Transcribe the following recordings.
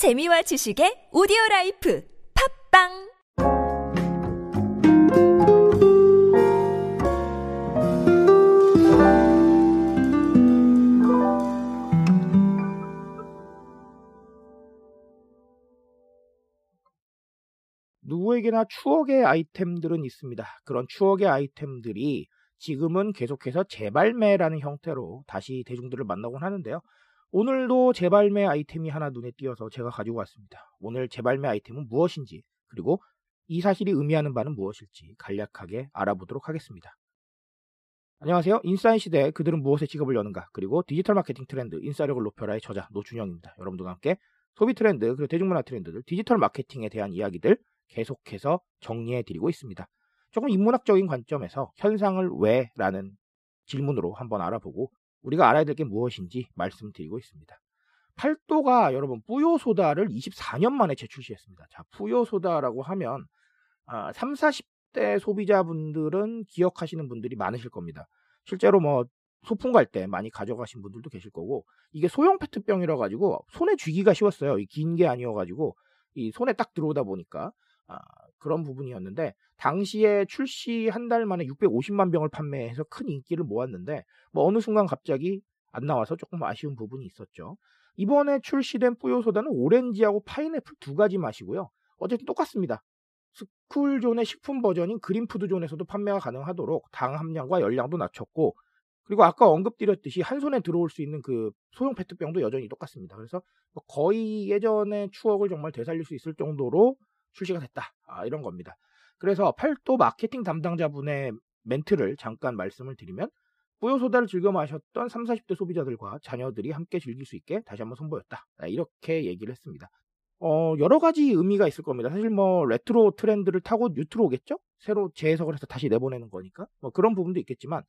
재미와 지식의 오디오 라이프 팟빵 누구에게나 추억의 아이템들은 있습니다. 그런 추억의 아이템들이 지금은 계속해서 재발매라는 형태로 다시 대중들을 만나곤 하는데요. 오늘도 재발매 아이템이 하나 눈에 띄어서 제가 가지고 왔습니다. 오늘 재발매 아이템은 무엇인지 그리고 이 사실이 의미하는 바는 무엇일지 간략하게 알아보도록 하겠습니다. 안녕하세요. 인싸의 시대 그들은 무엇에 지갑을 여는가 그리고 디지털 마케팅 트렌드 인싸력을 높여라의 저자 노준영입니다. 여러분들과 함께 소비 트렌드 그리고 대중문화 트렌드들 디지털 마케팅에 대한 이야기들 계속해서 정리해 드리고 있습니다. 조금 인문학적인 관점에서 현상을 왜 라는 질문으로 한번 알아보고 우리가 알아야 될 게 무엇인지 말씀드리고 있습니다. 팔도가 여러분 뿌요소다를 24년 만에 재출시했습니다. 자, 뿌요소다라고 하면 아, 3, 40대 소비자분들은 기억하시는 분들이 많으실 겁니다. 실제로 뭐 소풍 갈 때 많이 가져가신 분들도 계실 거고 이게 소형 페트병이라 가지고 손에 쥐기가 쉬웠어요. 긴 게 아니어 가지고 이 손에 딱 들어오다 보니까 아, 그런 부분이었는데 당시에 출시 한 달 만에 650만 병을 판매해서 큰 인기를 모았는데 뭐 어느 순간 갑자기 안 나와서 조금 아쉬운 부분이 있었죠. 이번에 출시된 뿌요소다는 오렌지하고 파인애플 두 가지 맛이고요. 어쨌든 똑같습니다. 스쿨존의 식품 버전인 그린푸드존에서도 판매가 가능하도록 당 함량과 열량도 낮췄고 그리고 아까 언급드렸듯이 한 손에 들어올 수 있는 그 소형 페트병도 여전히 똑같습니다. 그래서 뭐 거의 예전의 추억을 정말 되살릴 수 있을 정도로 출시가 됐다. 아, 이런 겁니다. 그래서 팔도 마케팅 담당자분의 멘트를 잠깐 말씀을 드리면 뿌요소다를 즐겨 마셨던 3, 40대 소비자들과 자녀들이 함께 즐길 수 있게 다시 한번 선보였다. 아, 이렇게 얘기를 했습니다. 어, 여러 가지 의미가 있을 겁니다. 사실 뭐 레트로 트렌드를 타고 뉴트로겠죠? 새로 재해석을 해서 다시 내보내는 거니까. 뭐 그런 부분도 있겠지만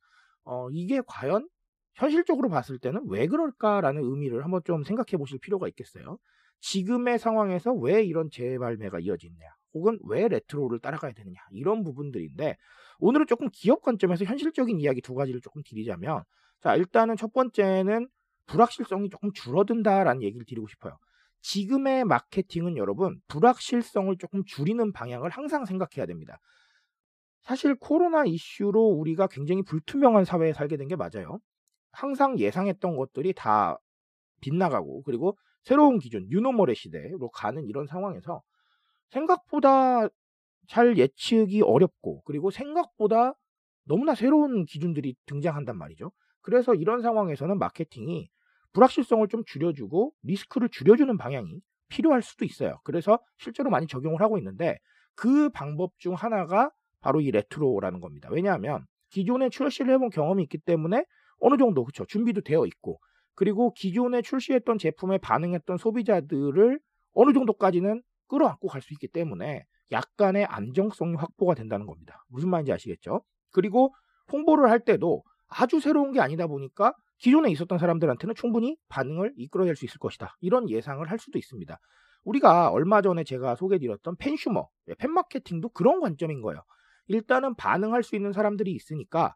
어, 이게 과연 현실적으로 봤을 때는 왜 그럴까라는 의미를 한번 좀 생각해 보실 필요가 있겠어요. 지금의 상황에서 왜 이런 재발매가 이어지느냐, 혹은 왜 레트로를 따라가야 되느냐, 이런 부분들인데, 오늘은 조금 기업 관점에서 현실적인 이야기 두 가지를 조금 드리자면, 자, 일단은 첫 번째는 불확실성이 조금 줄어든다라는 얘기를 드리고 싶어요. 지금의 마케팅은 여러분, 불확실성을 조금 줄이는 방향을 항상 생각해야 됩니다. 사실 코로나 이슈로 우리가 굉장히 불투명한 사회에 살게 된 게 맞아요. 항상 예상했던 것들이 다 빗나가고, 그리고 새로운 기준, 뉴노멀의 시대로 가는 이런 상황에서 생각보다 잘 예측이 어렵고 그리고 생각보다 너무나 새로운 기준들이 등장한단 말이죠. 그래서 이런 상황에서는 마케팅이 불확실성을 좀 줄여주고 리스크를 줄여주는 방향이 필요할 수도 있어요. 그래서 실제로 많이 적용을 하고 있는데 그 방법 중 하나가 바로 이 레트로라는 겁니다. 왜냐하면 기존에 출시를 해본 경험이 있기 때문에 어느 정도 그쵸 준비도 되어 있고 그리고 기존에 출시했던 제품에 반응했던 소비자들을 어느 정도까지는 끌어안고 갈 수 있기 때문에 약간의 안정성이 확보가 된다는 겁니다. 무슨 말인지 아시겠죠? 그리고 홍보를 할 때도 아주 새로운 게 아니다 보니까 기존에 있었던 사람들한테는 충분히 반응을 이끌어낼 수 있을 것이다. 이런 예상을 할 수도 있습니다. 우리가 얼마 전에 제가 소개드렸던 팬슈머, 네, 팬마케팅도 그런 관점인 거예요. 일단은 반응할 수 있는 사람들이 있으니까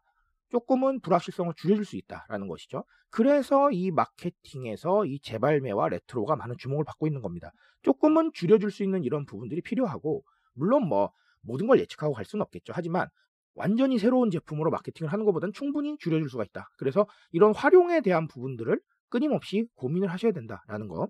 조금은 불확실성을 줄여줄 수 있다라는 것이죠. 그래서 이 마케팅에서 이 재발매와 레트로가 많은 주목을 받고 있는 겁니다. 조금은 줄여줄 수 있는 이런 부분들이 필요하고 물론 뭐 모든 걸 예측하고 갈 수는 없겠죠. 하지만 완전히 새로운 제품으로 마케팅을 하는 것보다는 충분히 줄여줄 수가 있다. 그래서 이런 활용에 대한 부분들을 끊임없이 고민을 하셔야 된다라는 거.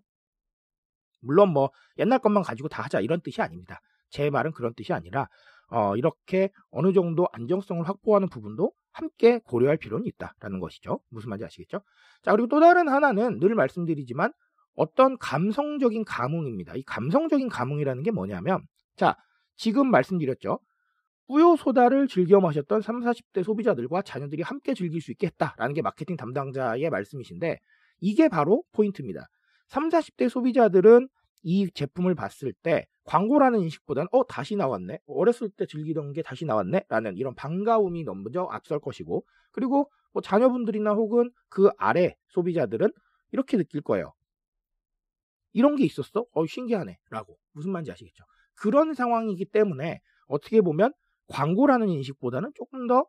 물론 뭐 옛날 것만 가지고 다 하자 이런 뜻이 아닙니다. 제 말은 그런 뜻이 아니라 어, 이렇게 어느 정도 안정성을 확보하는 부분도 함께 고려할 필요는 있다라는 것이죠. 무슨 말인지 아시겠죠? 자, 그리고 또 다른 하나는 늘 말씀드리지만 어떤 감성적인 감흥입니다. 이 감성적인 감흥이라는 게 뭐냐면 자, 지금 말씀드렸죠. 뿌요 소다를 즐겨 마셨던 3, 40대 소비자들과 자녀들이 함께 즐길 수 있게 했다라는 게 마케팅 담당자의 말씀이신데 이게 바로 포인트입니다. 3, 40대 소비자들은 이 제품을 봤을 때 광고라는 인식보다는 어 다시 나왔네. 어렸을 때 즐기던 게 다시 나왔네. 라는 이런 반가움이 먼저 앞설 것이고 그리고 뭐 자녀분들이나 혹은 그 아래 소비자들은 이렇게 느낄 거예요 이런 게 있었어? 어 신기하네. 라고. 무슨 말인지 아시겠죠? 그런 상황이기 때문에 어떻게 보면 광고라는 인식보다는 조금 더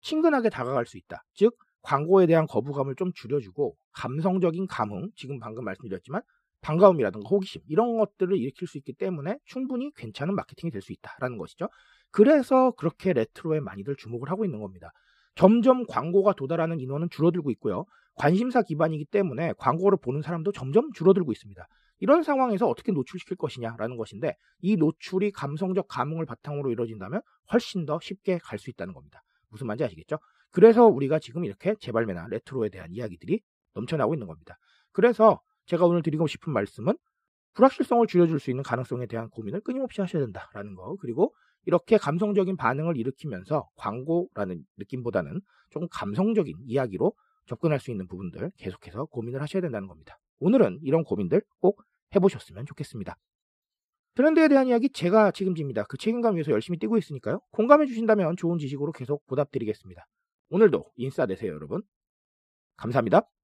친근하게 다가갈 수 있다. 즉 광고에 대한 거부감을 좀 줄여주고 감성적인 감흥 지금 방금 말씀드렸지만 반가움이라든가 호기심 이런 것들을 일으킬 수 있기 때문에 충분히 괜찮은 마케팅이 될 수 있다라는 것이죠. 그래서 그렇게 레트로에 많이들 주목을 하고 있는 겁니다. 점점 광고가 도달하는 인원은 줄어들고 있고요. 관심사 기반이기 때문에 광고를 보는 사람도 점점 줄어들고 있습니다. 이런 상황에서 어떻게 노출시킬 것이냐라는 것인데 이 노출이 감성적 감흥을 바탕으로 이루어진다면 훨씬 더 쉽게 갈 수 있다는 겁니다. 무슨 말인지 아시겠죠? 그래서 우리가 지금 이렇게 재발매나 레트로에 대한 이야기들이 넘쳐나고 있는 겁니다. 그래서 제가 오늘 드리고 싶은 말씀은 불확실성을 줄여줄 수 있는 가능성에 대한 고민을 끊임없이 하셔야 된다라는 거. 그리고 이렇게 감성적인 반응을 일으키면서 광고라는 느낌보다는 조금 감성적인 이야기로 접근할 수 있는 부분들 계속해서 고민을 하셔야 된다는 겁니다. 오늘은 이런 고민들 꼭 해보셨으면 좋겠습니다. 트렌드에 대한 이야기 제가 책임집니다. 그 책임감 위해서 열심히 뛰고 있으니까요. 공감해 주신다면 좋은 지식으로 계속 보답드리겠습니다. 오늘도 인싸 되세요, 여러분. 감사합니다.